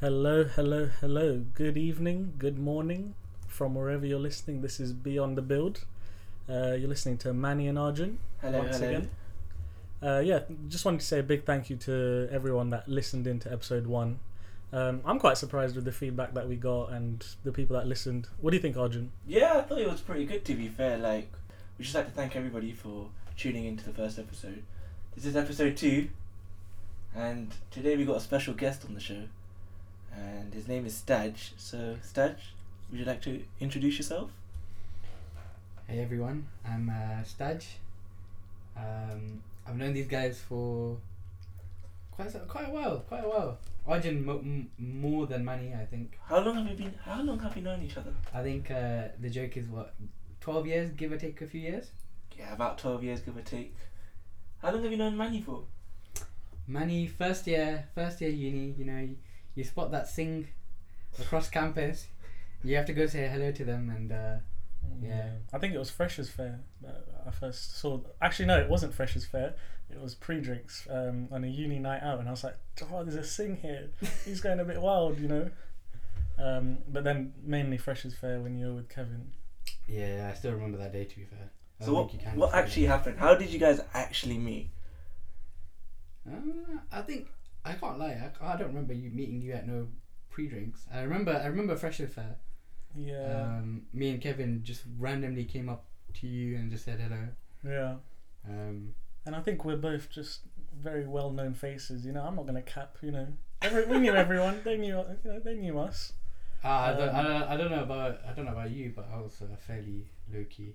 Hello, hello, hello. Good evening, good morning from wherever you're listening. This is Beyond the Build. Uh, you're listening to Manny and Arjun Hello, once hello. again. Uh, yeah, just wanted to say a big thank you to everyone that listened into episode one. Um, I'm quite surprised with the feedback that we got and the people that listened. What do you think, Arjun? Yeah, I thought it was pretty good to be fair. Like, we just like to thank everybody for tuning into the first episode. This is episode two, and today we got a special guest on the show, and his name is Staj. So, Staj, would you like to introduce yourself? Hey everyone, I'm uh, Staj. Um, I've known these guys for quite a, quite a while, quite a while. Arjun mo- m- more than Manny, I think. How long have you been? How long have you known each other? I think uh, the joke is what, twelve years, give or take a few years. Yeah, about twelve years, give or take. How long have you known Manny for? Manny, first year, first year uni. You know, you, you spot that Singh across campus. You have to go say hello to them, and uh, Yeah. I think it was Freshers Fair that I first saw. Actually, no, it wasn't Freshers Fair. It was pre-drinks um, on a uni night out, and I was like, "Oh, there's a Singh here. He's going a bit wild, you know." Um, but then mainly Freshers Fair when you were with Kevin. yeah, I still remember that day. To be fair. I So what? you can What actually happened? How did you guys actually meet? Uh, I think I can't lie. I, I don't remember you meeting you at no pre-drinks. I remember. I remember Fresher Fair. Yeah, Um, me and Kevin just randomly came up to you and just said hello. yeah. Um, And I think we're both just very well-known faces. You know, I'm not gonna cap. You know, Every, we knew everyone. They knew. You know, they knew us. ah, I, don't, I, Um, don't, I don't know about I don't know about you, but I was uh, fairly low key.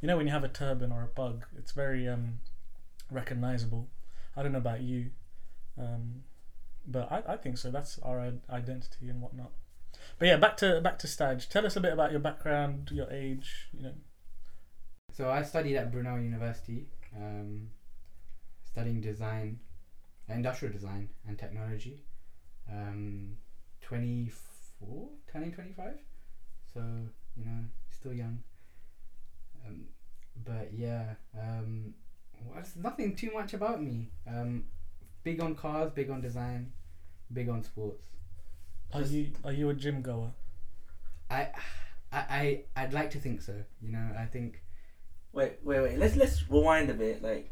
You know, when you have a turban or a bug, it's very um, recognizable. I don't know about you, um, but I, I think so. That's our identity and whatnot. But yeah, back to back to Staj. Tell us a bit about your background, your age. You know. So I studied at Brunel University, um, studying design, industrial design and technology. Um, 24, turning 25. So, you know, still young. Um, but yeah, um, what's nothing too much about me. Um, big on cars, big on design, big on sports. Are Just- you are you a gym goer? I, I, I, I'd like to think so. You know, I think Wait, wait, wait. Let's let's rewind a bit. Like,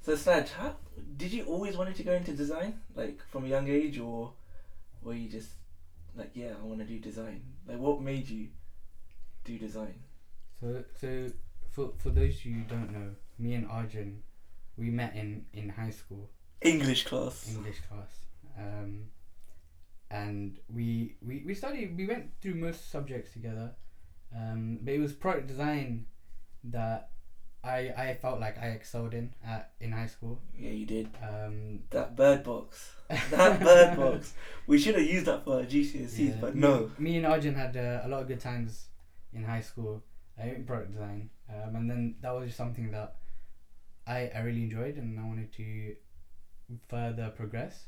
so Staj, how did you always wanted to go into design, like from a young age, or were you just like, yeah, I want to do design? Like, what made you do design? So, so for for those who don't know, me and Arjun, we met in in high school English class. English class, um, and we we we studied. We went through most subjects together, um, but it was product design that I I felt like I excelled in at in high school. Yeah, you did. Um, That bird box. That bird box. We should have used that for our GCSEs, yeah, but me- no. Me and Arjun had uh, a lot of good times in high school uh, in product design, um, and then that was just something that I I really enjoyed, and I wanted to further progress.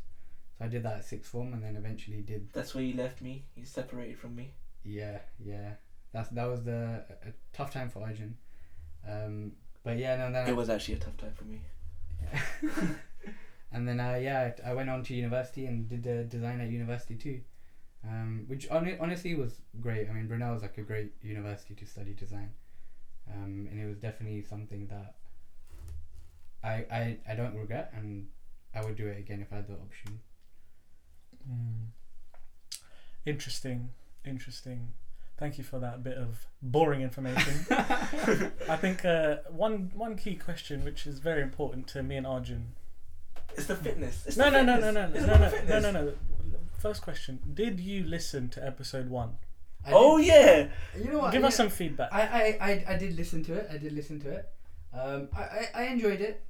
So I did that at sixth form, and then eventually did That's where you left me. You separated from me. yeah yeah. That's that was the a tough time for Arjun, um, but yeah, no, then I- It was actually a tough time for me. and then uh, yeah, I I went on to university and did uh, design at university too, um, which hon- honestly was great. I mean, Brunel was like a great university to study design, um, and it was definitely something that I, I I don't regret, and I would do it again if I had the option. Mm. Interesting, interesting. Thank you for that bit of boring information. I think uh, one one key question, which is very important to me and Arjun. It's the fitness. It's No, the no, no, no, fitness. no, no, It's no, not no, no, no, no. First question: Did you listen to episode one? I Oh yeah. you know what? Give you us some feedback. I, I, I, I did listen to it. I did listen to it. Um, I, I, I enjoyed it.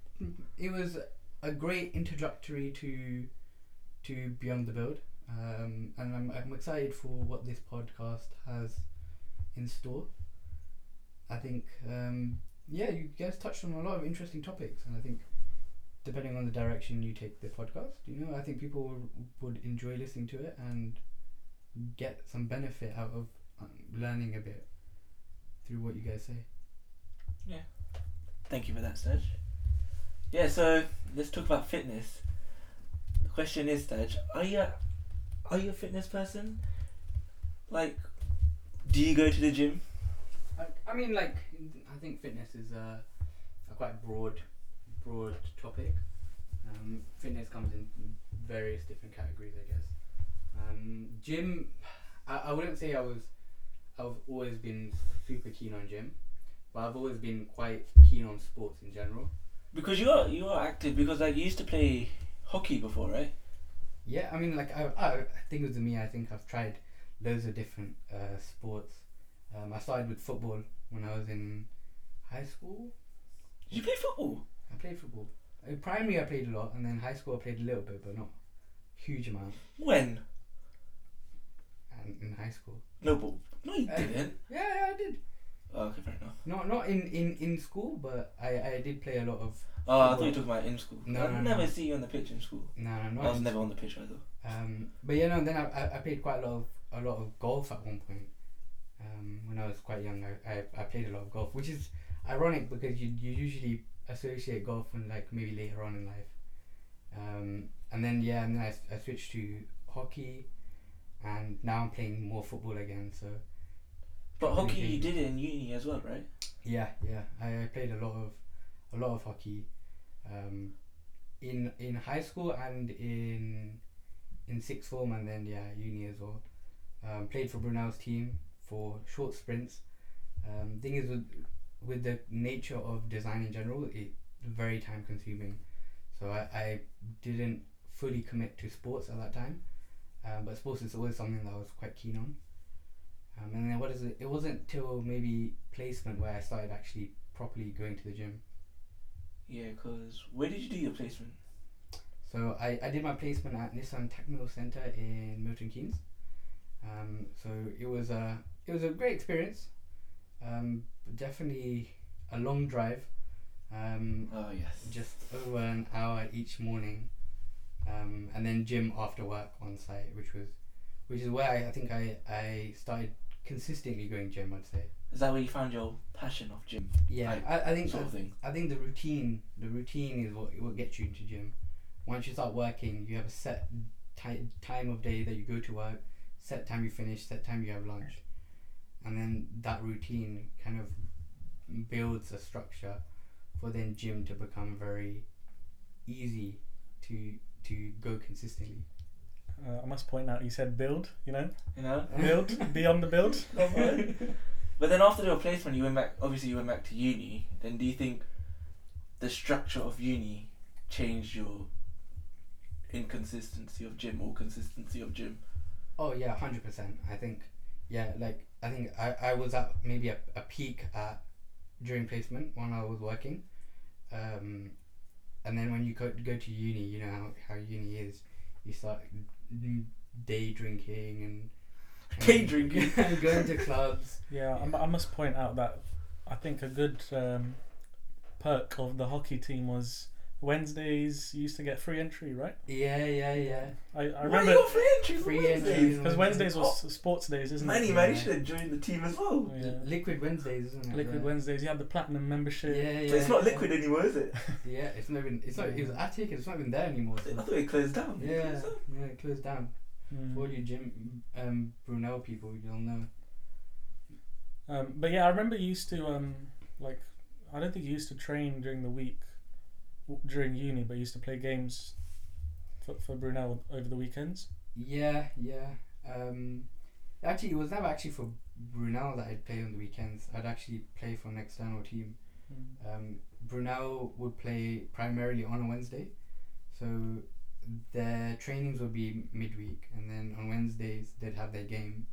It was a great introductory to to Beyond the Build. Um, and I'm, I'm excited for what this podcast has in store. I think, um, yeah, you guys touched on a lot of interesting topics, and I think depending on the direction you take the podcast, you know, I think people would, would enjoy listening to it and get some benefit out of um, learning a bit through what you guys say. Yeah. Thank you for that, Serge. Yeah, so let's talk about fitness. Question is, Staj, are you are you a fitness person? Like, do you go to the gym? I, I mean, like, I think fitness is a, a quite broad, broad topic. Um, fitness comes in various different categories, I guess. Um, gym, I, I wouldn't say I was, I've always been super keen on gym, but I've always been quite keen on sports in general. Because you are you are active. Because like you used to play hockey before, right? Yeah, I mean, like, I, I, I think with me, I think I've tried loads of different uh, sports. Um, I started with football when I was in high school. Did you play football? I played football. In primary, I played a lot, and then high school, I played a little bit, but not huge amount. When? And in high school, No, but no, you Uh, didn't. yeah, yeah, I did. Oh, okay, fair enough. Not not in, in, in school, but I, I did play a lot of. Oh, I thought you were talking about in school. No, I no, never no. see you on the pitch in school. No, no, I was never on the pitch either. Um, but yeah, no. Then I, I, I played quite a lot of a lot of golf at one point. Um, when I was quite young, I, I, I played a lot of golf, which is ironic because you you usually associate golf with like maybe later on in life. Um, and then yeah, and then I, I switched to hockey, and now I'm playing more football again. So But hockey, you did it in uni as well, right? yeah, yeah, I, I played a lot of a lot of hockey, um, in in high school and in in sixth form, and then yeah, uni as well. Um, played for Brunel's team for short sprints. Um, thing is with with the nature of design in general, it's very time consuming. So I, I didn't fully commit to sports at that time, um, but sports is always something that I was quite keen on. Um, and then what is it? It wasn't till maybe placement where I started actually properly going to the gym. Yeah, because where did you do your placement? So I, I did my placement at Nissan Technical Center in Milton Keynes. Um, so it was a it was a great experience. Um, definitely a long drive. Um, Oh yes. just over an hour each morning, um, and then gym after work on site, which was which is where I, I think I, I started consistently going gym. I'd say. Is that where you found your passion of gym Yeah, Like, I, I think sort of thing? I think the routine, the routine is what what gets you into gym. Once you start working, you have a set ti- time of day that you go to work, set time you finish, set time you have lunch, and then that routine kind of builds a structure for then gym to become very easy to to go consistently. Uh, I must point out, you said build. You know, You know. build beyond the build. but then after the placement, you went back. Obviously, you went back to uni. Then do you think the structure of uni changed your inconsistency of gym or consistency of gym? Oh yeah, hundred percent. I think yeah, like I think I, I was at maybe a, a peak at during placement when I was working, um, and then when you go go to uni, you know how, how uni is. You start day drinking and Day drinking. and going to clubs. Yeah, I I must point out that I think a good um, perk of the hockey team was Wednesdays you used to get free entry, right? Yeah, yeah, yeah. I, I Why remember you got free entry for Free Wednesdays? entry. because Wednesdays was sports days, isn't Manny, it? man, you Yeah. should have joined the team as well. Yeah. Liquid Wednesdays, isn't it? Liquid yeah. Wednesdays, you had the platinum membership. Yeah, yeah. So it's not yeah. liquid anymore, is it? Yeah, it's not even. It's not. It was attic. It's not even there anymore. I thought it closed down. It Yeah, closed down? yeah, it closed down. Mm. For all you gym um, Brunel people, you'll know. Um, but yeah, I remember you used to um, like I don't think you used to train during the week w- during uni, but you used to play games for, for Brunel over the weekends. Yeah, yeah. Um, actually, it was never actually for Brunel that I'd play on the weekends. I'd actually play for an external team. Um, Brunel would play primarily on a Wednesday, so their trainings would be midweek, and then on Wednesdays they'd have their game,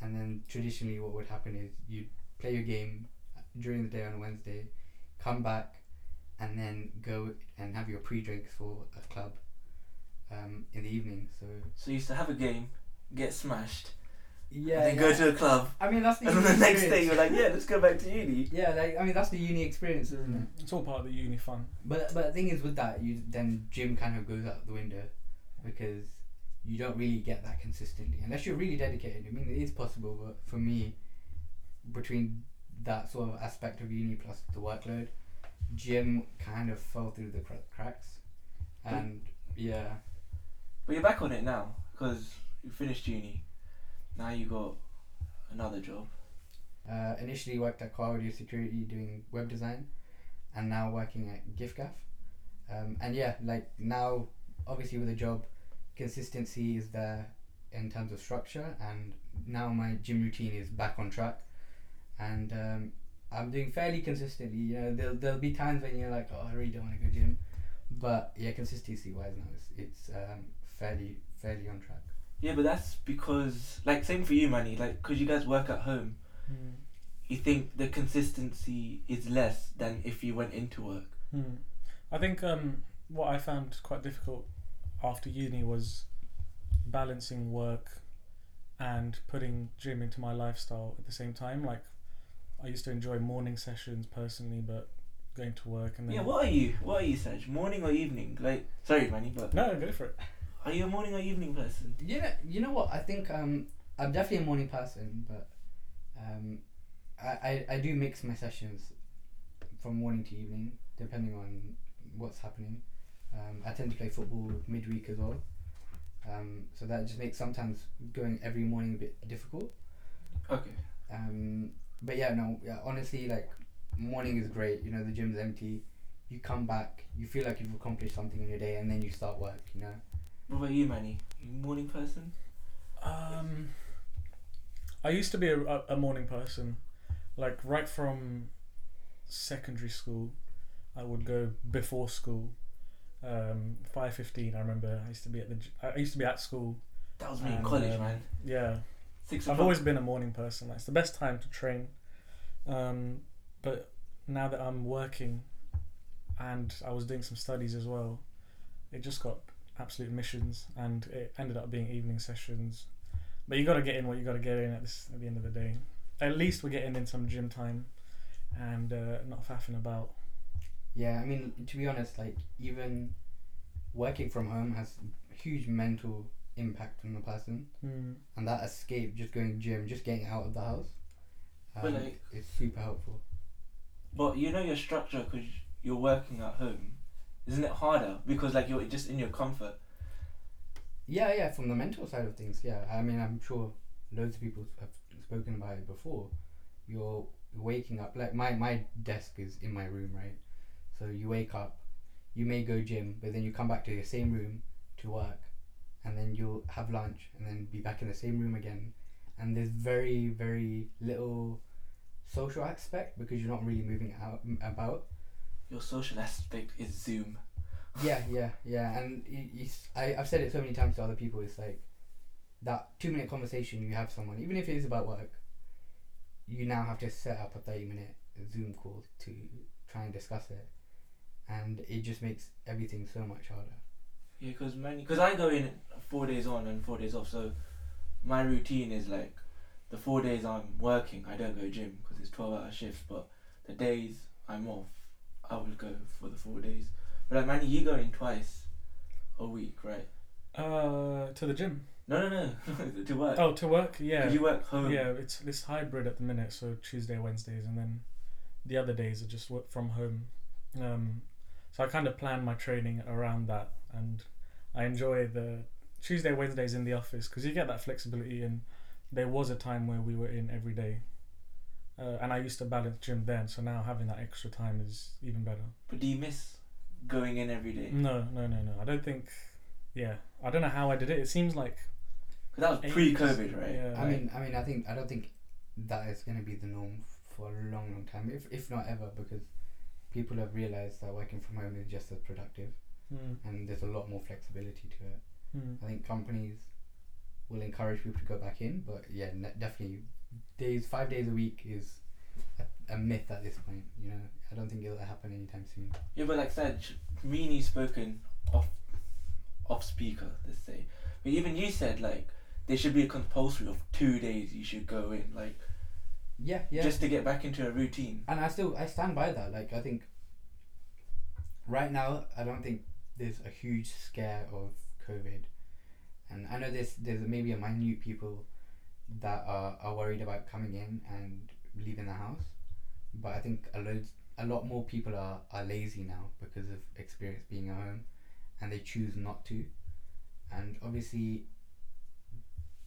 and then traditionally what would happen is you'd play your game during the day on a Wednesday, come back, and then go and have your pre-drinks for a club um, in the evening. So So you used to have a game, get smashed, yeah, and then yeah. go to a club, I mean that's the and then the next day you're like, yeah, let's go back to uni. yeah, like I mean that's the uni experience, isn't it? It's all part of the uni fun. But but the thing is with that, you then gym kind of goes out the window because you don't really get that consistently unless you're really dedicated. I mean, it is possible, but for me, between that sort of aspect of uni plus the workload, gym kind of fell through the cracks, and yeah, But you're back on it now because you finished uni. Now you got another job. Uh, initially worked at Car Audio Security doing web design, and now working at giffgaff. Um, and yeah, like now, obviously with a job, consistency is there in terms of structure, and now my gym routine is back on track, and um, I'm doing fairly consistently. You know, there'll there'll be times when you're like, oh, I really don't want to go to gym, but yeah, consistency wise now it's it's um, fairly fairly on track. Yeah, but that's because like same for you, Manny. Like, cause you guys work at home. Hmm. You think the consistency is less than if you went into work. Hmm. I think um, what I found quite difficult after uni was balancing work and putting gym into my lifestyle at the same time. Like, I used to enjoy morning sessions personally, but going to work and then Yeah, what are you? What are you, Saj? Morning or evening? Like, sorry, Manny, but no, go for it. Are you a morning or evening person? Yeah, you know what? I think um, I'm definitely a morning person, but um, I, I, I do mix my sessions from morning to evening, depending on what's happening. Um, I tend to play football midweek as well, um, so that just makes sometimes going every morning a bit difficult. Okay. Um, but yeah, no, yeah, honestly, like morning is great. You know, the gym's empty. You come back, you feel like you've accomplished something in your day, and then you start work. You know. What about you, Manny? You morning person? Um, I used to be a, a, morning person, like right from secondary school. I would go before school. Um, five fifteen. I remember I used to be at the. I used to be at school. That was me in college, um, man. Yeah, Six I've always been a morning person. It's the best time to train. Um, but now that I'm working, and I was doing some studies as well, it just got absolute missions, and it ended up being evening sessions. But you got to get in what you got to get in at this at the end of the day. At least we're getting in some gym time, and uh, not faffing about. Yeah, I mean, to be honest, like even working from home has huge mental impact on the person, Mm. and that escape, just going gym, just getting out of the house, um, like- is super helpful. But you know your structure because you're working at home. Isn't it harder? Because like you're just in your comfort. Yeah, yeah, from the mental side of things, yeah. I mean, I'm sure loads of people have spoken about it before. You're waking up, like my my desk is in my room, right? So you wake up, you may go gym, but then you come back to your same room to work, and then you'll have lunch, and then be back in the same room again. And there's very very little social aspect because you're not really moving out about. Your social aspect is Zoom. yeah, yeah, yeah. And y it's, I, I've said it so many times to other people. It's like that two minute conversation you have someone, even if it is about work, you now have to set up a 30 minute Zoom call to try and discuss it. And it just makes everything so much harder. Yeah, because many because I go in four days on and four days off. So my routine is like the four days I'm working, I don't go gym because it's twelve hour shifts. But the days I'm off, I will go for the four days. But like Manny, you go in twice a week, right? Uh, to the gym. No, no, no, to work. Oh, to work. Yeah. you work home. Yeah, it's it's hybrid at the minute. So Tuesday, Wednesdays, and then the other days are just work from home. Um, so I kind of plan my training around that, and I enjoy the Tuesday, Wednesdays in the office because you get that flexibility. And there was a time where we were in every day, uh, and I used to balance gym then. So now having that extra time is even better. But do you miss going in every day? No, no, no, no. I don't think. Yeah, I don't know how I did it. It seems like Because that was ages. pre-COVID, right? Yeah, I mean, I mean, I think I don't think that is going to be the norm for a long, long time, if if not ever, because people have realized that working from home is just as productive, Mm, and there's a lot more flexibility to it. mm. I think companies will encourage people to go back in, but yeah, ne- definitely days five days a week is a, a myth at this point. You know, I don't think it'll happen anytime soon. Yeah, but like said, me and spoken off off speaker, let's say. But even you said like there should be a compulsory of two days you should go in, like Yeah, yeah. just to get back into a routine. and I still I stand by that. Like I think right now I don't think there's a huge scare of COVID, and I know there's there's maybe a minute people that are, are worried about coming in and leaving the house, but I think a loads a lot more people are, are lazy now because of experience being at home, and they choose not to, and obviously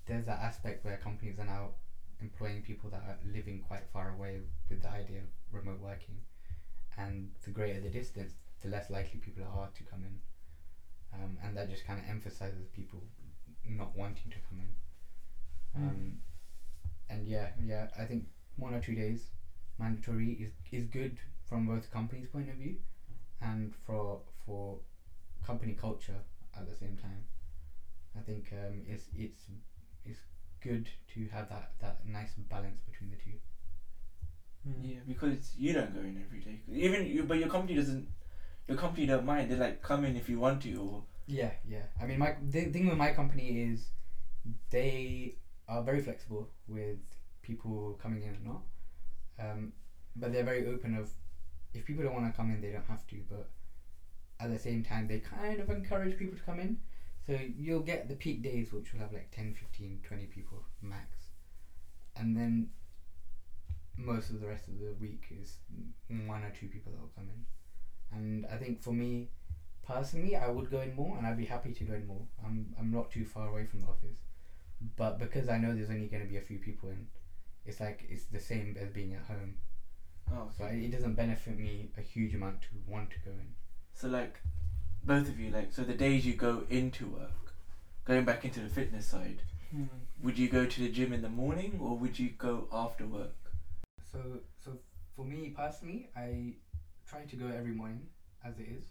there's that aspect where companies are now employing people that are living quite far away with the idea of remote working, and the greater the distance, the less likely people are to come in, um, and that just kind of emphasizes people not wanting to come in. Mm. Um, and yeah, yeah, I think one or two days mandatory is is good from both companies' point of view, and for for company culture at the same time. I think um, it's it's it's good to have that, that nice balance between the two. Mm. Yeah, because you don't go in every day. Even you, but your company doesn't. Your company don't mind. They like come in if you want to, or Yeah, yeah. I mean, my the thing with my company is they are very flexible with people coming in or not, um, but they're very open of if people don't want to come in, they don't have to. But at the same time, they kind of encourage people to come in. So you'll get the peak days, which will have like 10, 15, 20 people max, and then most of the rest of the week is one or two people that will come in. And I think for me, personally, I would go in more, and I'd be happy to go in more. I'm I'm not too far away from the office, but because I know there's only going to be a few people in, it's like it's the same as being at home. oh, So it doesn't benefit me a huge amount to want to go in. So like, both of you like so the days you go into work, going back into the fitness side, Mm. would you go to the gym in the morning or would you go after work? So so for me personally, I try to go every morning as it is.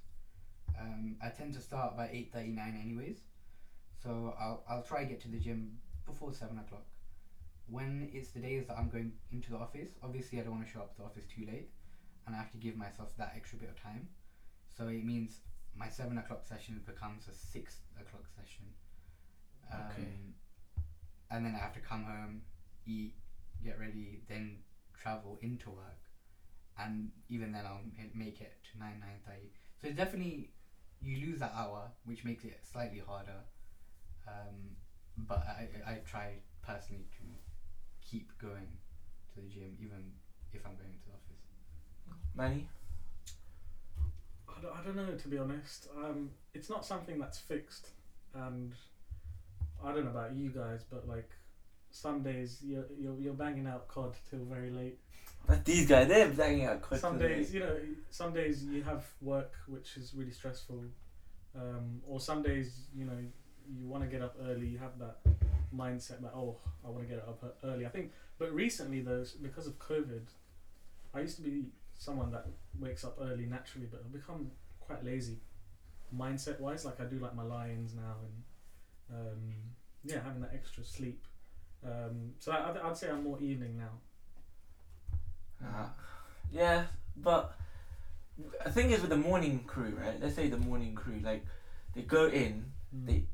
Um, I tend to start by eight thirty nine anyways, so I'll I'll try to get to the gym before seven o'clock. When it's the days that I'm going into the office, obviously I don't want to show up to the office too late, and I have to give myself that extra bit of time. So it means my seven o'clock session becomes a six o'clock session. Um, Okay. And then I have to come home, eat, get ready, then travel into work, and even then I'll make it to nine nine thirty. So it's definitely you lose that hour, which makes it slightly harder. Um, but I, I I try personally to keep going to the gym even if I'm going to the office. Manny? I don't, I don't know to be honest. Um, it's not something that's fixed, and I don't know about you guys, but like some days you're you're, you're banging out COD till very late. That's these guys, they're banging out quite some today. days, you know, some days you have work which is really stressful, um, or some days you know you want to get up early. You have that mindset that oh I want to get up early. I think, but recently though, because of COVID, I used to be someone that wakes up early naturally, but I've become quite lazy, mindset wise. Like I do like my lions now, and um, yeah, having that extra sleep. Um, so I, I'd, I'd say I'm more evening now. Uh, yeah, but the thing is with the morning crew, right? Let's say the morning crew, like they go in, Mm. They-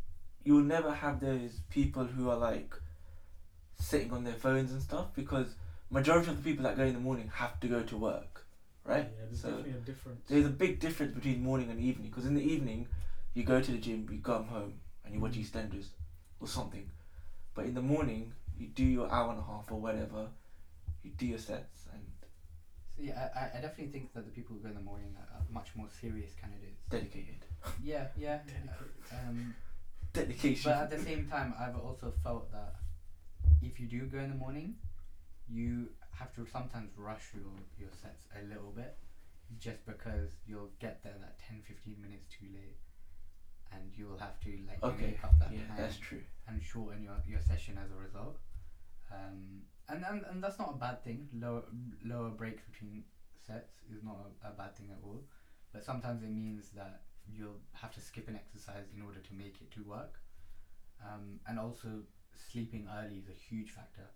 you'll never have those people who are like sitting on their phones and stuff because majority of the people that go in the morning have to go to work, right? Yeah, there's So definitely a difference. there's a big difference between morning and evening because in the evening you go to the gym, you come home and you watch Mm. EastEnders or something, but in the morning you do your hour and a half or whatever, you do your sets and So yeah, I, I- I definitely think that the people who go in the morning are, are much more serious candidates. dedicated, Yeah, yeah. Dedicated. Um, dedication. but at the same time, I've also felt that if you do go in the morning, you have to sometimes rush your, your sets a little bit just because you'll get there that 10 15 minutes too late and you'll have to like Okay, make up that yeah, time that's true. and shorten your, your session as a result. Um, and, and and that's not a bad thing. Lower lower breaks between sets is not a, a bad thing at all. But sometimes it means that you'll have to skip an exercise in order to make it to work. Um, and also sleeping early is a huge factor.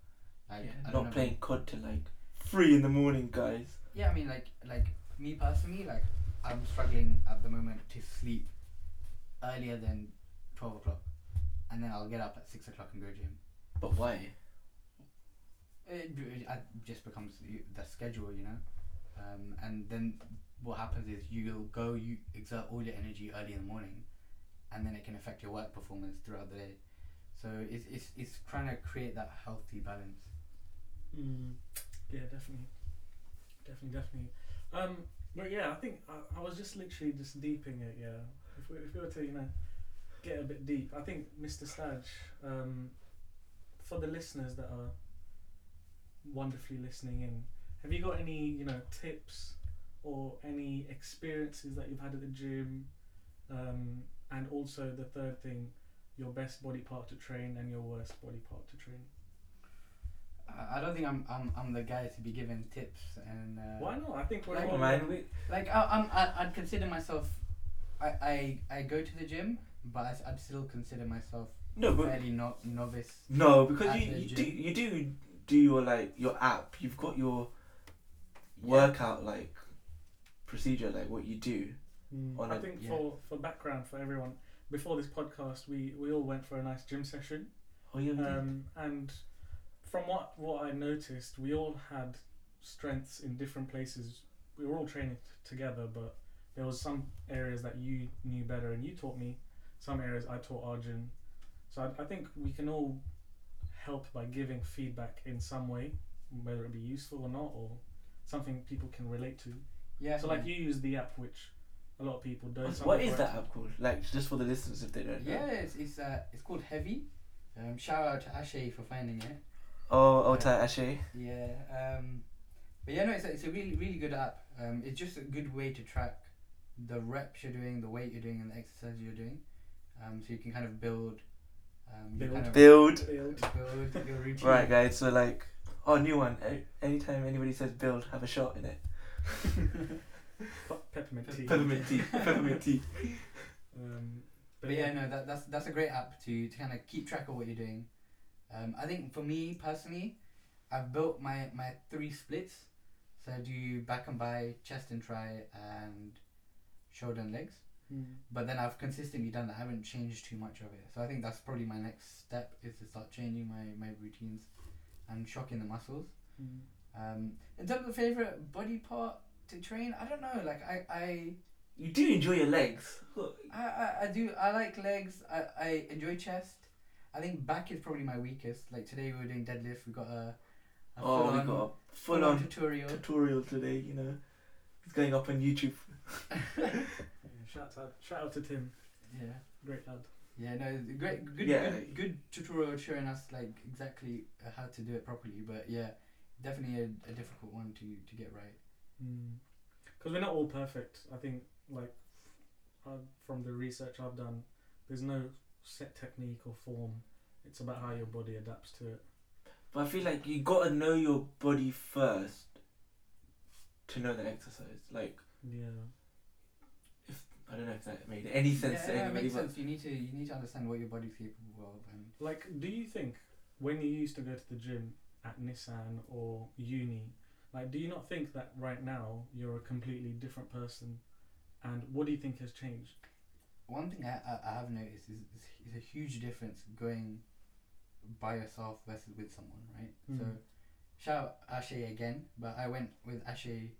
Like Yeah, I don't not playing COD till like three in the morning, guys. Yeah, I mean like like me personally, like I'm struggling at the moment to sleep earlier than twelve o'clock, and then I'll get up at six o'clock and go gym. But why? It, it, it just becomes the the schedule, you know. Um, and then what happens is you'll go, you exert all your energy early in the morning, and then it can affect your work performance throughout the day. So it's it's, it's trying to create that healthy balance. Mm, yeah, definitely, definitely, definitely. Um, but yeah, I think I, I was just literally just deeping it. Yeah, if we, if we were to you know get a bit deep, I think Mr. Staj, um, for the listeners that are wonderfully listening in, have you got any you know tips or any experiences that you've had at the gym? Um, and also the third thing, your best body part to train and your worst body part to train. I I don't think I'm I'm I'm the guy to be giving tips and. Uh, Why not? I think we're Like, all man. We, Like I, I'm, I, I'd consider myself. I, I, I go to the gym, but I, I'd still consider myself no, but fairly no, novice. no, because you, you do you do do your like your app. You've got your Yeah. workout like procedure, like what you do. Mm, on I a- think yeah. for, for background for everyone, before this podcast, we, we all went for a nice gym session. Oh yeah. Um, and from what, what I noticed, we all had strengths in different places. We were all training t- together, but there was some areas that you knew better and you taught me. Some areas I taught Arjun. So I, I think we can all help by giving feedback in some way, whether it be useful or not, or something people can relate to. Yeah. So like you use the app, which a lot of people don't. What's- Some what people is are- that app called? Like just for the listeners if they don't know. Yeah, it's it's uh it's called Hevy. Um, shout out to Ashay for finding it. Oh, Ota Ashe. Yeah. Um, but yeah, no, it's a, it's a really really good app. Um, it's just a good way to track the reps you're doing, the weight you're doing, and the exercise you're doing. Um, so you can kind of build. Um, Build. Kind of Build. Build. build your routine. Right, guys. So like, oh, new one. Anytime anybody says build, have a shot in it. Pe- Peppermint tea. Peppermint tea. Peppermint tea. Um, But yeah, no, that, that's that's a great app to, to kind of keep track of what you're doing. Um, I think for me personally, I've built my, my three splits. So I do back and by, chest and try, and shoulder and legs. Mm. But then I've consistently done that. I haven't changed too much of it. So I think that's probably my next step is to start changing my, my routines and shocking the muscles. Mm. Um, in terms of favorite body part to train, I don't know. Like I, I You do enjoy your legs. I, I, I do I like legs. I, I enjoy chest. I think back is probably my weakest. Like today we were doing deadlift. We got a, a Oh, we got a full-on full-on tutorial. tutorial today. You know, it's going up on YouTube. Yeah, shout out, shout out to Tim, yeah. great lad. Yeah, no, great, good, Yeah. good, good tutorial showing us like exactly uh, how to do it properly. But yeah, definitely a, a difficult one to, to get right. Because we're not all perfect. I think, like, uh, from the research I've done, there's no set technique or form. It's about how your body adapts to it. But I feel like you gotta know your body first to know the exercise. Like, Yeah. If I don't know if that made any sense yeah, to yeah, it makes sense. You need to you need to understand what your body's capable of, and Like, do you think when you used to go to the gym at Nissan or uni, like, do you not think that right now you're a completely different person? And what do you think has changed? one thing I, I, I have noticed is, is is a huge difference going by yourself versus with someone, right? So Mhm. shout out Ashay again, but I went with Ashay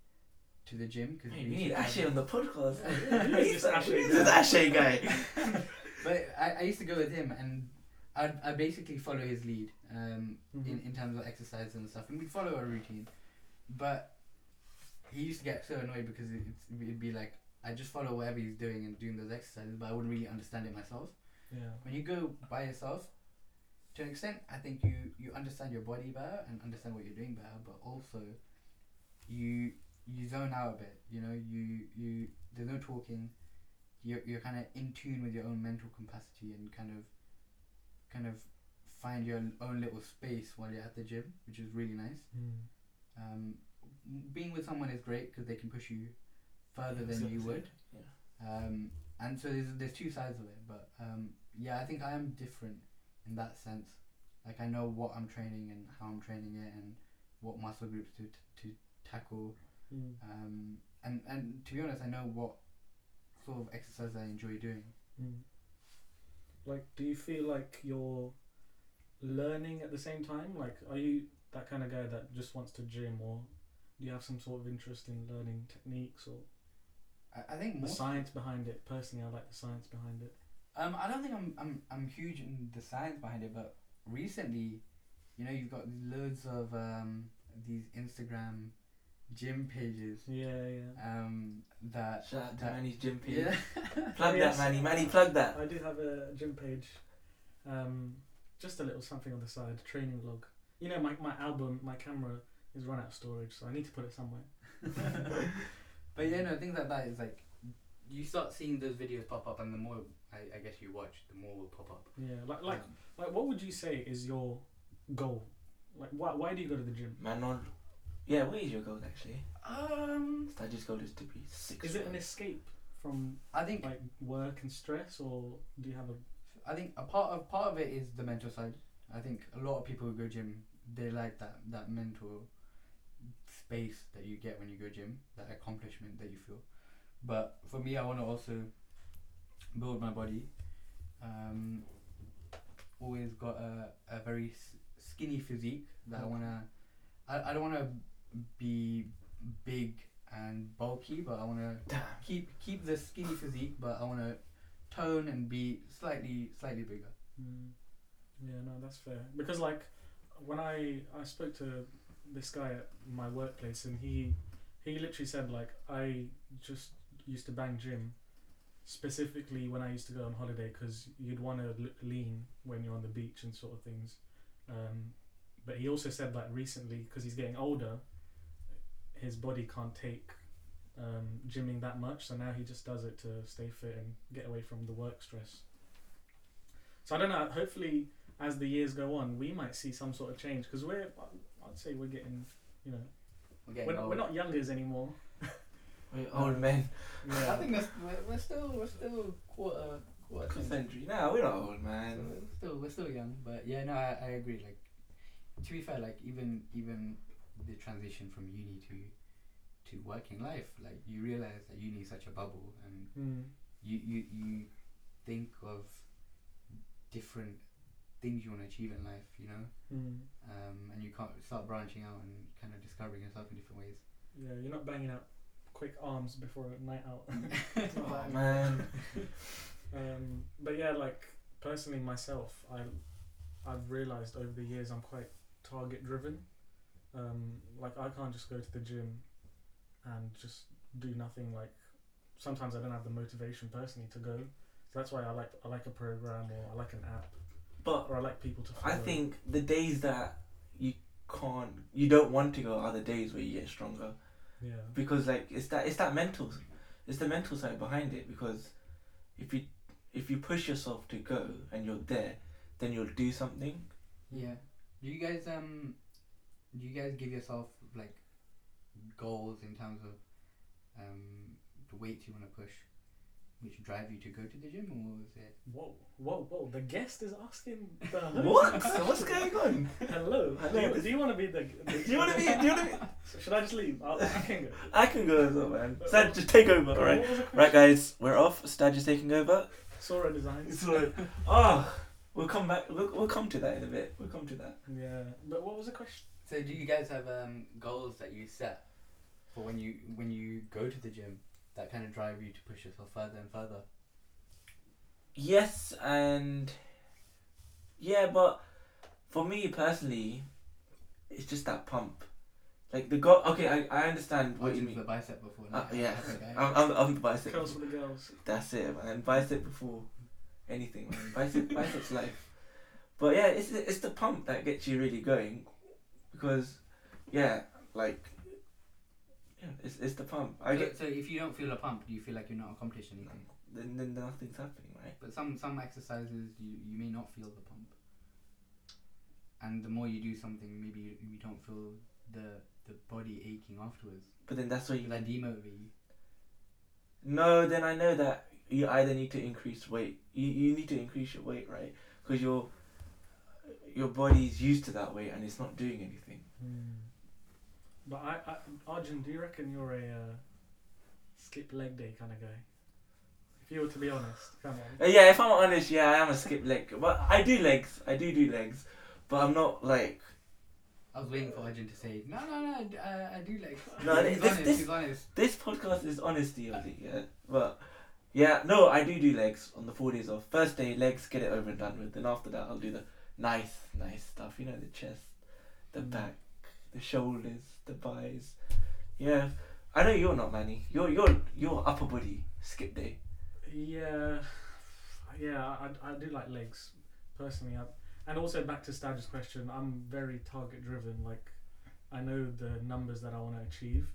to the gym because hey, we need Ashe on the podcast. Yeah, He's just like, Ashe who's guy. this Ashe guy? But I, I used to go with him and I I basically follow his lead um, in, Mhm. in terms of exercise and stuff, and we follow a routine. But he used to get so annoyed because it, it'd be like I just follow whatever he's doing and doing those exercises, but I wouldn't really understand it myself. Yeah. When you go by yourself, to an extent, I think you you understand your body better and understand what you're doing better, but also you you zone out a bit. You know, you you there's no talking. You're you're kind of in tune with your own mental capacity and kind of kind of find your own little space while you're at the gym, which is really nice. Mm. Um, being with someone is great because they can push you further than you would. Yeah. Um, and so there's there's two sides of it, but um, yeah, I think I am different in that sense. Like I know what I'm training and how I'm training it, and what muscle groups to to tackle. Mm. Um, and and to be honest, I know what sort of exercise I enjoy doing. Mm. Like, do you feel like you're learning at the same time? Like, are you that kind of guy that just wants to gym, or do you have some sort of interest in learning techniques or I, I think the science behind it? Personally, I like the science behind it. Um, I don't think I'm I'm I'm huge in the science behind it, but recently, you know, you've got loads of um these Instagram gym pages Yeah, yeah. um that Shout out to that Manny's gym page. yeah Plug Yes. that, Manny. Manny, plug that. I do have a gym page. Um, just a little something on the side, training log. You know, my my album, my camera is run out of storage, so I need to put it somewhere. But yeah, no, things like that is like you start seeing those videos pop up, and the more I, I guess you watch, the more will pop up. Yeah, like like Um, like what would you say is your goal? Like why why do you go to the gym? Man, on. Yeah, what is your goal actually? um, Staj's goal is to be six. Is it an escape from I think like work and stress, or do you have a I think a part of part of it is the mental side. I think a lot of people who go gym, they like that that mental space that you get when you go gym, that accomplishment that you feel. But for me, I want to also build my body. Um, always got a, a very skinny physique that I wanna. I, I don't wanna be big and bulky, but I wanna keep keep the skinny physique, but I wanna tone and be slightly slightly bigger. Mm. Yeah, no, that's fair. Because like when I I spoke to this guy at my workplace and he he literally said like I just used to bang gym specifically when I used to go on holiday because you'd want to look lean when you're on the beach and sort of things. Um, but he also said like recently because he's getting older, his body can't take um, gymming that much, so now he just does it to stay fit and get away from the work stress. So I don't know. Hopefully, as the years go on, we might see some sort of change because we're. I'd say we're getting. You know, We're getting we're, old. we're not youngers anymore. We're old men. Yeah. I think that's, we're, we're still we're still quarter quarter century. Century. Nah, we're not old, So man. we're still we're still young, but yeah, no, I, I agree. Like to be fair, like even even the transition from uni to to working life, like you realize that uni is such a bubble, and Mm. you you you think of different things you want to achieve in life, you know, Mm. um, and you can't start branching out and kind of discovering yourself in different ways. Yeah, you're not banging out quick arms before a night out. Oh man. Um, but yeah, like personally myself, I I've realized over the years I'm quite target driven. Um, like I can't just go to the gym and just do nothing. Like sometimes I don't have the motivation personally to go. So that's why I like I like a program or I like an app But or I like people to. Follow. I think the days that you can't, you don't want to go, are the days where you get stronger. Yeah. because like it's that it's that mental it's the mental side behind it because if you if you push yourself to go and you're there then you'll do something Yeah. Do you guys um do you guys give yourself like goals in terms of um the weights you want to push which drive you to go to the gym or is it Whoa, whoa, whoa! The guest is asking the what what's going on Hello. Hello, Do you, do you want to be the? the do you want to be do you want to be Should I just leave? I'll, I can go. I can go as well man Staj just take over alright right guys we're off Staj is taking over Saura Designs. oh we'll come back we'll, we'll come to that in a bit we'll come to that Yeah, but what was the question? So do you guys have um goals that you set for when you when you go to the gym that kind of drive you to push yourself further and further? yes and yeah but for me personally it's just that pump like the go okay I, I understand what What you you mean the bicep before? Uh, yeah, Okay. I'm, I'm, I'm the bicep. Curls for the girls. That's it, man. Bicep before anything, man. Bicep, bicep's life. But yeah, it's it's the pump that gets you really going, because, yeah, like, yeah, it's it's the pump. I so, get so if you don't feel a pump, do you feel like you're not accomplished anything? then then nothing's happening, right? But some some exercises you, you may not feel the pump. And the more you do something, maybe you, you don't feel the the body aching afterwards. But then that's where you that demotivate you? no. Then I know that you either need to increase weight. You you need to increase your weight, right? Because your your body's used to that weight and it's not doing anything. But I, I, Arjun, do you reckon you're a uh, skip leg day kind of guy? If you were to be honest, come on. Uh, yeah, if I'm honest, yeah, I am a skip leg. But I do legs. I do do legs. But I'm not like. I was waiting for Arjun to say, no, no, no, I, I do like. No, he's this- honest. this- he's honest. This podcast is honesty only, yeah. But yeah, no, I do do legs on the four days off. First day, legs, get it over and done with. Then after that, I'll do the nice, nice stuff. You know, the chest, the Mm. back, the shoulders, the thighs. Yeah, I know you're not Manny. You're you're you're upper body skip day. Yeah, yeah, I, I do like legs. Personally, I, and also back to Staj's question, I'm very target driven. Like, I know the numbers that I want to achieve,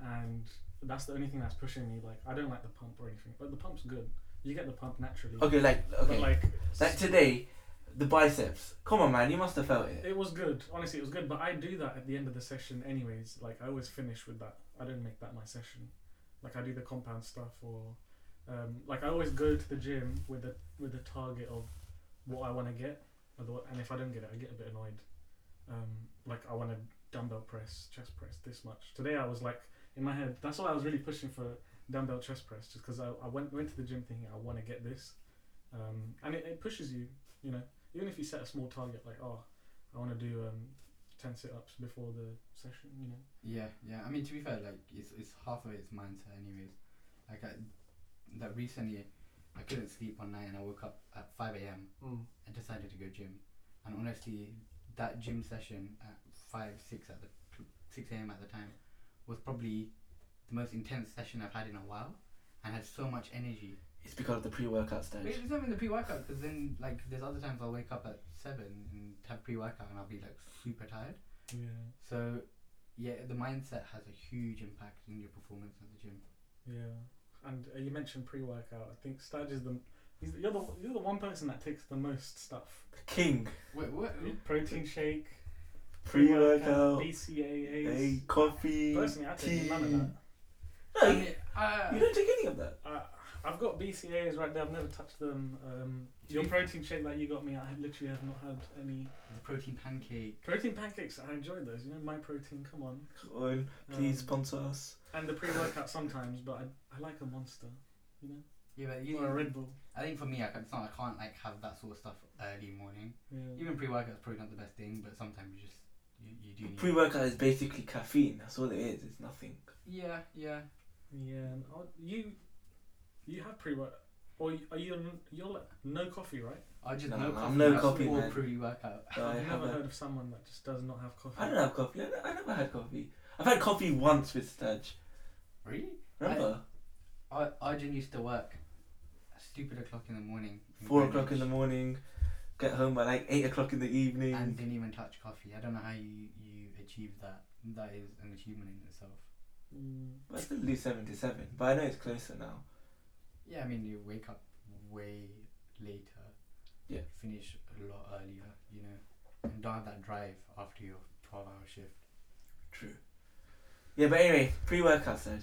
and that's the only thing that's pushing me. Like, I don't like the pump or anything, but the pump's good. You get the pump naturally. Okay, like okay, But like, like today, the biceps. Come on, man, you must have felt it. it was good. Honestly, it was good. But I do that at the end of the session, anyways. Like, I always finish with that. I don't make that my session. Like, I do the compound stuff, or um, like I always go to the gym with the with the target of what I want to get. And if I don't get it, I get a bit annoyed. Um, like I want to dumbbell press, chest press this much. Today I was like in my head. That's why I was really pushing for dumbbell chest press, just because I, I went went to the gym thinking I want to get this, um, and it, it pushes you. You know, even if you set a small target like oh, I want to do um, ten sit ups before the session. You know. Yeah, yeah. I mean, to be fair, like it's it's half of it's mindset, anyways. Like I, that recently, I couldn't sleep one night and I woke up at five a.m. and decided to go gym. And honestly, that gym session at five six at the six a.m. at the time was probably the most intense session I've had in a while, and had so much energy. It's because of the pre-workout But Staj. it's not even the pre-workout because then like there's other times I'll wake up at seven and have pre-workout and I'll be like super tired. Yeah. So yeah, the mindset has a huge impact in your performance at the gym. Yeah. And uh, you mentioned pre-workout. I think Staj is the he's, you're the you're the one person that takes the most stuff. The king, Wait, what? Protein shake, pre-workout, BCAAs. a coffee, Personally, I take tea. none of that. No, I you, mean, uh, you don't take any of that. I've got BCAAs right there. I've never touched them. Um, your protein shake that you got me, I literally have not had any. the protein pancake. Protein pancakes, I enjoyed those. You know, my protein. Come on. Come on, please Um, sponsor us. And the pre-workout sometimes, but I, I like a monster. You know, Yeah, but you, or a Red Bull. I think for me, I can't, it's not, I can't like have that sort of stuff early morning. Yeah. Even pre-workout is probably not the best thing, but sometimes you just you, you do need. Pre-workout is basically caffeine. That's all it is. It's nothing. yeah, yeah. Yeah, and you you have pre-work, or are you on, you're like no coffee, right? I just No, no, I'm coffee. no that's coffee, full man. pre-workout. So I I've never have a- heard of someone that just does not have coffee. I don't have coffee. I, ne- I never had coffee. I've had coffee once with Staj. Really? Remember? I Arjun used to work stupid o'clock in the morning. in Four o'clock in the morning. Get home by like eight o'clock in the evening. And didn't even touch coffee. I don't know how you you achieved that. That is an achievement in itself. Mm, But I still do seven to seven. But I know it's closer now. Yeah, I mean you wake up way later. Yeah. Finish a lot earlier, you know, and don't have that drive after your twelve-hour shift. True. Yeah, but anyway, pre-workout Staj.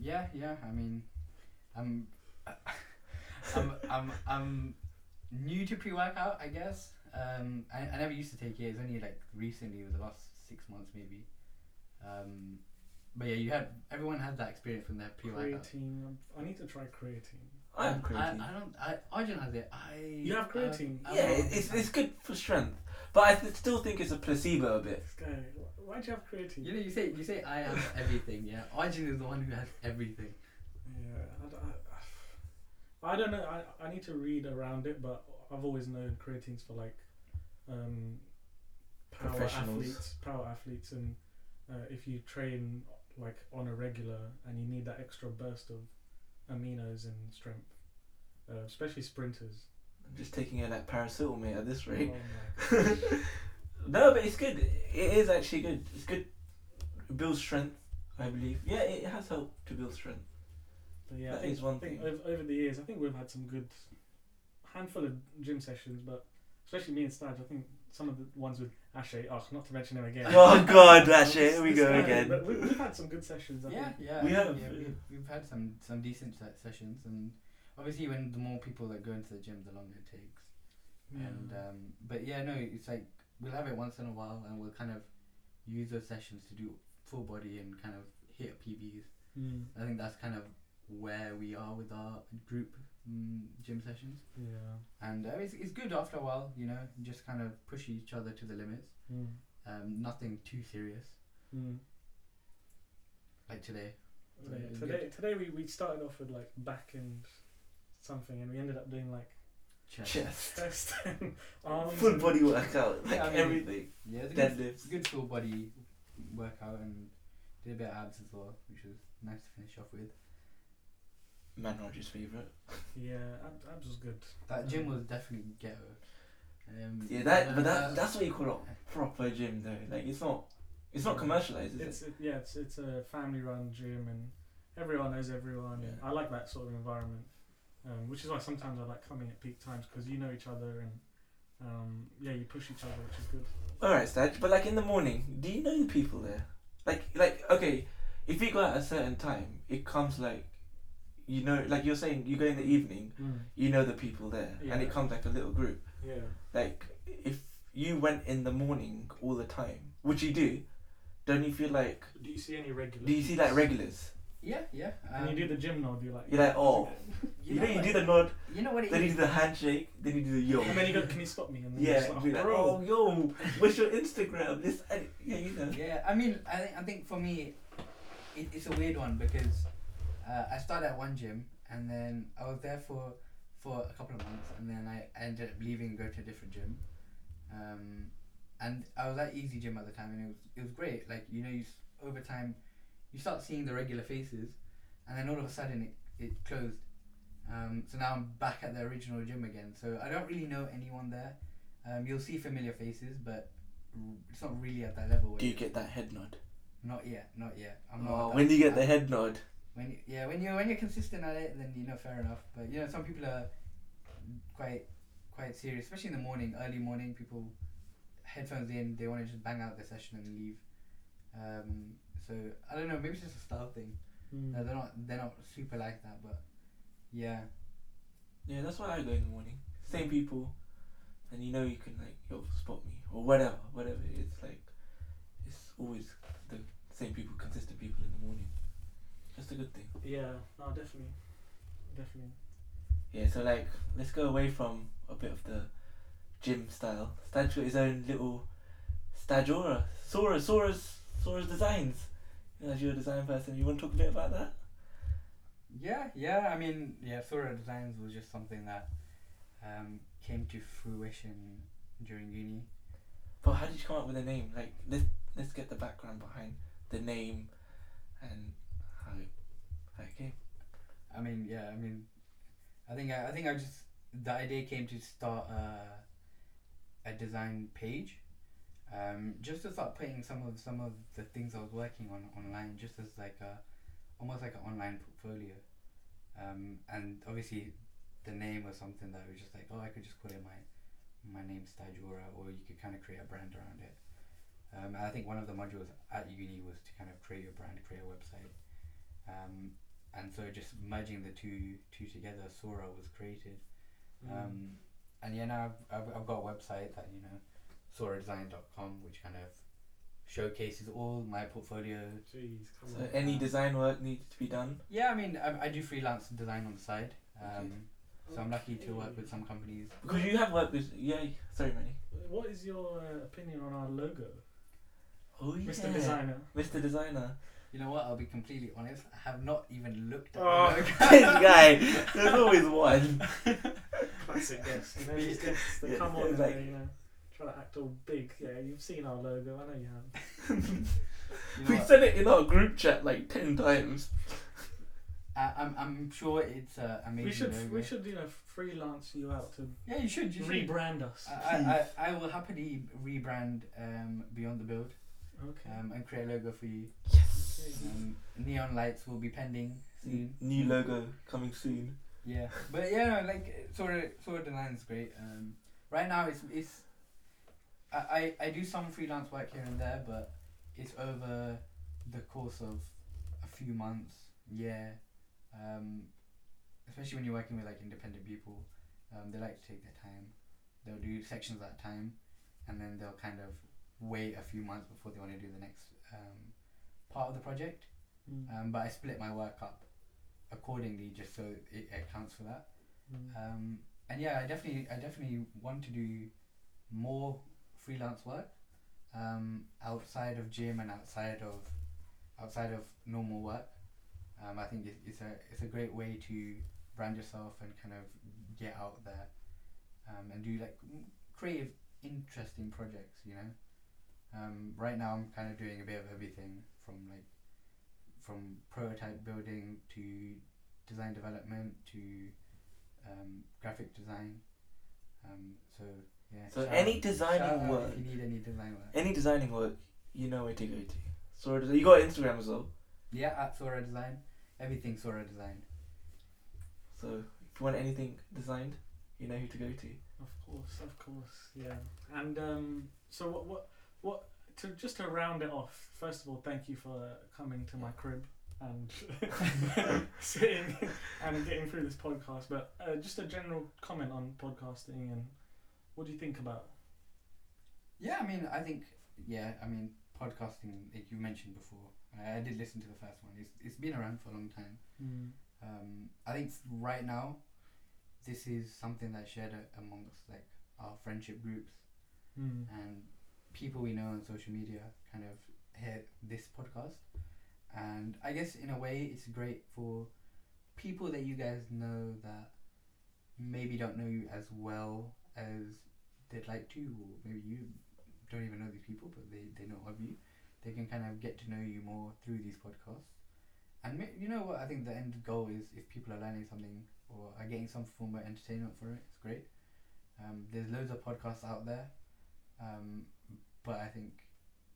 Yeah, yeah. I mean, I'm, I'm, I'm, I'm new to pre-workout, I guess. Um, I, I never used to take it. It's only like recently, it was the last six months maybe. Um, but yeah, you had everyone had that experience when they're pre-workout. creatine. um, I need to try creatine. I have Um, creatine. I, I don't. I Arjun has it. I. You have creatine? I- I yeah, it's, it's good for strength. But I th- still think it's a placebo a bit. This guy, wh- why'd you have creatine? You know, you say you say I have everything. Yeah, Arjun is the one who has everything. Yeah, I, don't- I, I don't know. I, I need to read around it, but I've always known creatine's for like um, power athletes, power athletes, and uh, if you train like on a regular and you need that extra burst of aminos and strength, uh, especially sprinters. I'm just taking it like paracetamol, mate, at this rate. Oh no, but it's good. It is actually good. It's good. It builds strength, I believe. Yeah, it has helped to build strength. But yeah, I That think, is one I think thing. Over, over the years, I think we've had some good handful of gym sessions, but especially me and Staj, I think some of the ones with Ashe, oh, not to mention him again. Oh God, This- Ashe, here we go guy, again. But we, we've had some good sessions. I Yeah, think. yeah. We have- Yeah, yeah. we've, we've had some some decent se- sessions, and obviously, when the more people that go into the gym, the longer it takes. And um, but yeah, no, it's like we'll have it once in a while, and we'll kind of use those sessions to do full body and kind of hit PBs. Mm, I think that's kind of where we are with our group mm, gym sessions, yeah. and uh, it's it's good after a while, you know, just kind of push each other to the limits. Mm, Um, nothing too serious mm. like today. So Yeah, today, good. today we, we started off with like back and something, and we ended up doing like Chest. Chest. chest and arms. Full body workout, like Yeah, I mean- everything. Yeah, it's a good, Deadlifts. a good full body workout and did a bit of abs as well, which was nice to finish off with. Manraj's favourite. Yeah, Ab- Abs was good. That gym was definitely ghetto. Um, Yeah, that but uh, that that's what you call a proper gym though. Like it's not it's not commercialized, is It's it? it, yeah, it's it's a family-run gym and everyone knows everyone. Yeah. I like that sort of environment, um, which is why sometimes I like coming at peak times because you know each other and um, yeah, you push each other, which is good. Alright, Staj, but like in the morning, do you know the people there? Like like okay, if you go at a certain time, it comes like you know like you're saying you go in the evening, you know the people there. And it comes like a little group. Yeah. Like if you went in the morning all the time, which you do, don't you feel like Do you see any regulars? do you see like regulars? Yeah, yeah. And you um, do the gym nod. You're like. You're like, oh, you, know, you do the nod, You know what it then you do the handshake, then you do the yo. And then you go, can you stop me? And then you're Yeah, just like, be like, bro. oh yo, what's your Instagram? This, and- yeah, you know. Yeah, I mean, I think I think for me, it, it's a weird one because uh, I started at one gym and then I was there for for a couple of months and then I ended up leaving and go to a different gym. Um, and I was at easyGym at the time and it was it was great. Like you know, you s- over time, you start seeing the regular faces, and then all of a sudden it it closed. Um, so now I'm back at the original gym again. So I don't really know anyone there. Um, you'll see familiar faces, but r- it's not really at that level. where Do you get that head nod? not yet, not yet. I'm not. Oh, at when do you get the I- head nod? When you, yeah, when you when you're consistent at it, then you know fair enough. But you know some people are quite quite serious, especially in the morning, early morning. People headphones in, they want to just bang out the session and leave. Um, so I don't know, maybe it's just a style thing. Mm. Uh, they're not they're not super like that, but yeah, Yeah, that's why I go in the morning. Same people, and you know you can like yo spot me or whatever, whatever. It's like it's always the same people, consistent people in the morning. Just a good thing. Yeah, no, definitely, definitely. Yeah, so like let's go away from a bit of the gym style. Staj's got his own little Stadora, Saura, Saura's, Saura's designs. You know, as you're a design person, you want to talk a bit about that? yeah, yeah. I mean, yeah, Saura Designs was just something that um, came to fruition during uni. But how did you come up with the name? Like let's let's get the background behind the name and how how it came. I mean, yeah. I mean, I think I, I think I just the idea came to start a, a design page, um, just to start putting some of some of the things I was working on online, just as like a almost like an online portfolio, um, and obviously the name was something that was just like oh I could just call it my my name Stajura or you could kind of create a brand around it. Um, I think one of the modules at uni was to kind of create your brand, create a website. Um, and so just merging the two two together, Saura was created. Mm. Um, and yeah, now I've, I've, I've got a website that you know, sauradesign.com, which kind of showcases all my portfolio. Jeez, come So on. any design work needs to be done. Yeah, I mean, I, I do freelance design on the side. Um, Okay. So I'm lucky to work with some companies. Because you have worked with yeah. Sorry, Manny. What is your uh, opinion on our logo, Oh yeah. Mr. Designer? Mr. Designer. You know what? I'll be completely honest. I have not even looked at Oh. the this guy. There's always one. Classic guest. You know these guests that Yeah, come on it's and they, you know, try to act all big. Yeah, you've seen our logo. I know you have. You know We what? said it in our group chat like ten times. I, I'm, I'm sure it's uh, amazing. We should logo. we should you know freelance you out to Yeah, you should. You should. rebrand us. I, I, I, I will happily rebrand um, Beyond the Build okay. um, and create a logo for you. Yes. Um, neon lights will be pending soon. New logo coming soon. Yeah, but yeah, like sort of sort of design is great. Um, right now it's it's I, I I do some freelance work here and there, but it's over the course of a few months, yeah. Um, especially when you're working with like independent people, um, they like to take their time. They'll do sections at a time, and then they'll kind of wait a few months before they want to do the next um, part of the project. Mm. Um, but I split my work up accordingly, just so it accounts for that. Mm. Um, and yeah, I definitely, I definitely want to do more freelance work um, outside of gym and outside of outside of normal work. Um, I think it, it's a it's a great way to brand yourself and kind of get out there um, and do like creative, interesting projects. You know, um, right now I'm kind of doing a bit of everything from like from prototype building to design development to um, graphic design. Um, so yeah. So any out- designing shout work- If you need any design work. Any designing work, you know where to go to. Saura Design. You got Instagram as well. Yeah, at Saura Design. Everything Saura Design. So if you want anything designed, you know who to go to. Of course, of course, yeah. And um, so what, what, what? To just to round it off. First of all, thank you for coming to my crib and sitting and getting through this podcast. But uh, just a general comment on podcasting and what do you think about? Yeah, I mean, I think, yeah, I mean, podcasting, like you mentioned before, I, I did listen to the first one. It's, it's been around for a long time. Um, I think right now, this is something that's shared a- amongst like our friendship groups Mm. and people we know on social media kind of hear this podcast. And I guess in a way, it's great for people that you guys know that maybe don't know you as well as they'd like to, or maybe you don't even know these people, but they, they know of you. They can kind of get to know you more through these podcasts. And you know what? I think the end goal is if people are learning something or are getting some form of entertainment for it, it's great. Um, there's loads of podcasts out there, um, but I think,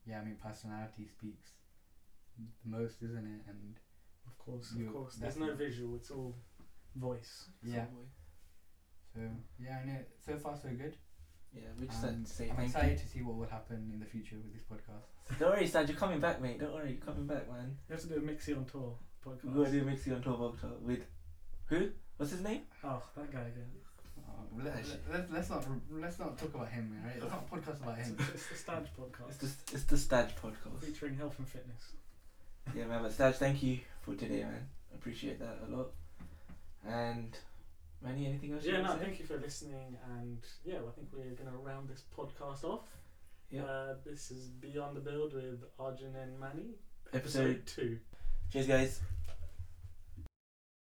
yeah, I mean, personality speaks the most, isn't it? And Of course, of course. There's no visual. It's all voice. yeah, So, so yeah, I know. So far, so good. yeah, we just had Um, to say I'm thank excited to see what will happen in the future with this podcast. Don't worry, Staj, you're coming back, mate. Don't worry, you're coming back, man. You have to do a Mixie on tour podcast. We're gonna do a mixie on 12 October with who? What's his name? Oh, that guy again. Let, let, let's not let's not talk about him, right? It's not a podcast about him. it's the Staj It's podcast the it's the Staj podcast. featuring health and fitness. yeah, man. But Staj, thank you for today, man. Appreciate that a lot. And Manny, anything else? Yeah, wanna no, say? thank you for listening, and yeah, I think we're gonna round this podcast off. Yeah. Uh, this is Beyond the Build with Arjun and Manny, Episode. two. Cheers, guys.